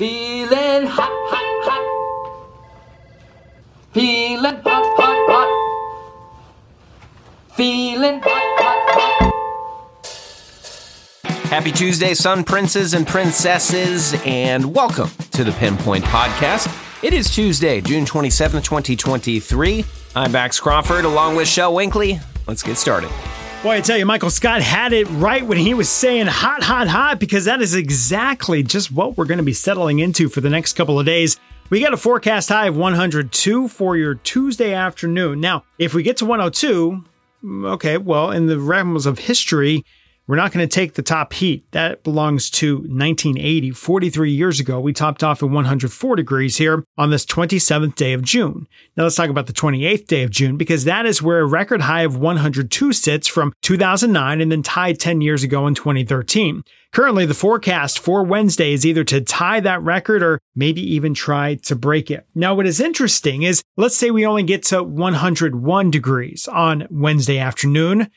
Feeling hot, hot, hot. Feeling hot, hot, hot. Feeling hot, hot, hot. Happy Tuesday, sun princes and princesses, and welcome to the Pinpoint Podcast. It is Tuesday, June 27th, 2023. I'm Max Crawford along with Shel Winkley. Let's get started. Boy, I tell you, Michael Scott had it right when he was saying hot, hot, hot, because that is exactly just what we're going to be settling into for the next couple of days. We got a forecast high of 102 for your Tuesday afternoon. Now, if we get to 102, okay, well, in the realms of history, we're not going to take the top heat. That belongs to 1980. 43 years ago, we topped off at 104 degrees here on this 27th day of June. Now let's talk about the 28th day of June because that is where a record high of 102 sits from 2009 and then tied 10 years ago in 2013. Currently, the forecast for Wednesday is either to tie that record or maybe even try to break it. Now, what is interesting is let's say we only get to 101 degrees on Wednesday afternoon.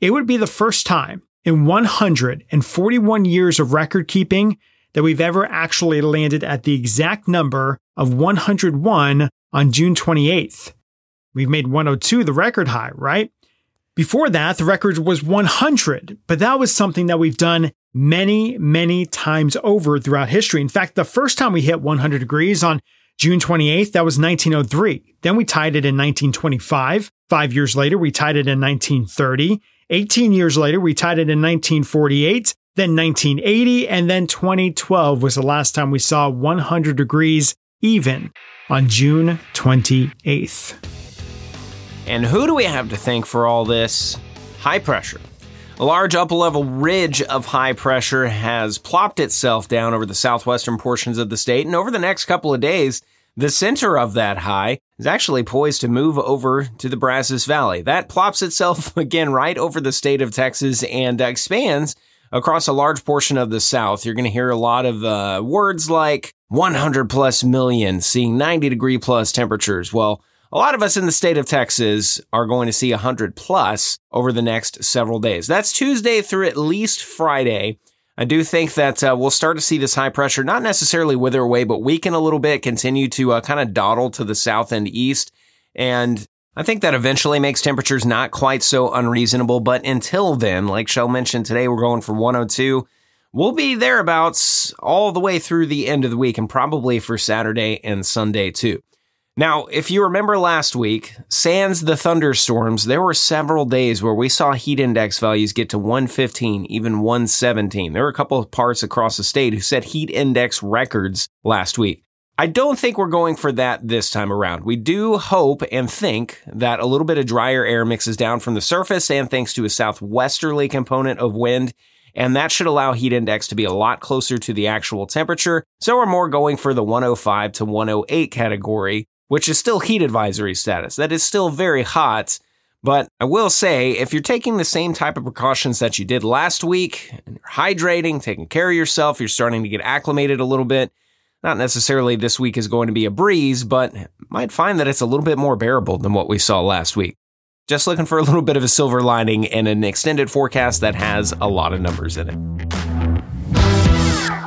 It would be the first time in 141 years of record keeping that we've ever actually landed at the exact number of 101 on June 28th. We've made 102 the record high, right? Before that, the record was 100, but that was something that we've done many, many times over throughout history. In fact, the first time we hit 100 degrees on June 28th, that was 1903. Then we tied it in 1925. Five years later, we tied it in 1930. 18 years later, we tied it in 1948, then 1980, and then 2012 was the last time we saw 100 degrees even on June 28th. And who do we have to thank for all this? High pressure. A large upper level ridge of high pressure has plopped itself down over the southwestern portions of the state, and over the next couple of days, the center of that high is actually poised to move over to the Brazos Valley. That plops itself again right over the state of Texas and expands across a large portion of the South. You're going to hear a lot of uh, words like 100 plus million, seeing 90 degree plus temperatures. Well, a lot of us in the state of Texas are going to see 100 plus over the next several days. That's Tuesday through at least Friday. I do think that uh, we'll start to see this high pressure not necessarily wither away, but weaken a little bit, continue to uh, kind of dawdle to the south and east. And I think that eventually makes temperatures not quite so unreasonable. But until then, like Shel mentioned today, we're going for 102. We'll be thereabouts all the way through the end of the week and probably for Saturday and Sunday too. Now, if you remember last week, sans the thunderstorms, there were several days where we saw heat index values get to 115, even 117. There were a couple of parts across the state who set heat index records last week. I don't think we're going for that this time around. We do hope and think that a little bit of drier air mixes down from the surface and thanks to a southwesterly component of wind, and that should allow heat index to be a lot closer to the actual temperature. So we're more going for the 105 to 108 category which is still heat advisory status. That is still very hot. But I will say, if you're taking the same type of precautions that you did last week, and you're hydrating, taking care of yourself, you're starting to get acclimated a little bit. Not necessarily this week is going to be a breeze, but might find that it's a little bit more bearable than what we saw last week. Just looking for a little bit of a silver lining and an extended forecast that has a lot of numbers in it.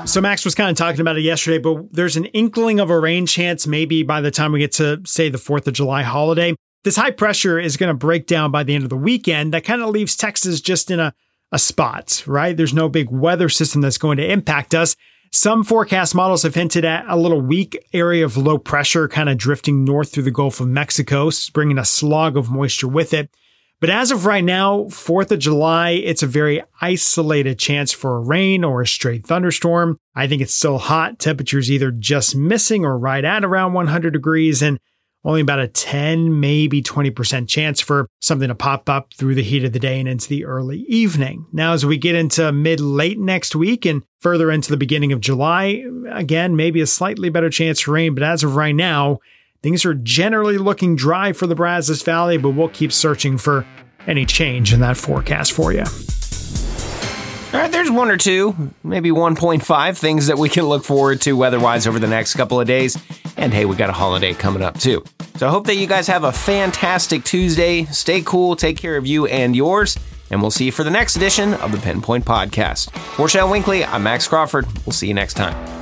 So Max was kind of talking about it yesterday, but there's an inkling of a rain chance maybe by the time we get to say the 4th of July holiday. This high pressure is going to break down by the end of the weekend. That kind of leaves Texas just in a, a spot, right? There's no big weather system that's going to impact us. Some forecast models have hinted at a little weak area of low pressure kind of drifting north through the Gulf of Mexico, bringing a slog of moisture with it. But as of right now, 4th of July, it's a very isolated chance for a rain or a straight thunderstorm. I think it's still hot. Temperatures either just missing or right at around 100 degrees and only about a 10, maybe 20% chance for something to pop up through the heat of the day and into the early evening. Now, as we get into mid late next week and further into the beginning of July, again, maybe a slightly better chance for rain. But as of right now, Things are generally looking dry for the Brazos Valley, but we'll keep searching for any change in that forecast for you. All right, there's one or two, maybe 1.5 things that we can look forward to weather wise over the next couple of days. And hey, we got a holiday coming up too. So I hope that you guys have a fantastic Tuesday. Stay cool, take care of you and yours, and we'll see you for the next edition of the Pinpoint Podcast. For Shel Winkley, I'm Max Crawford. We'll see you next time.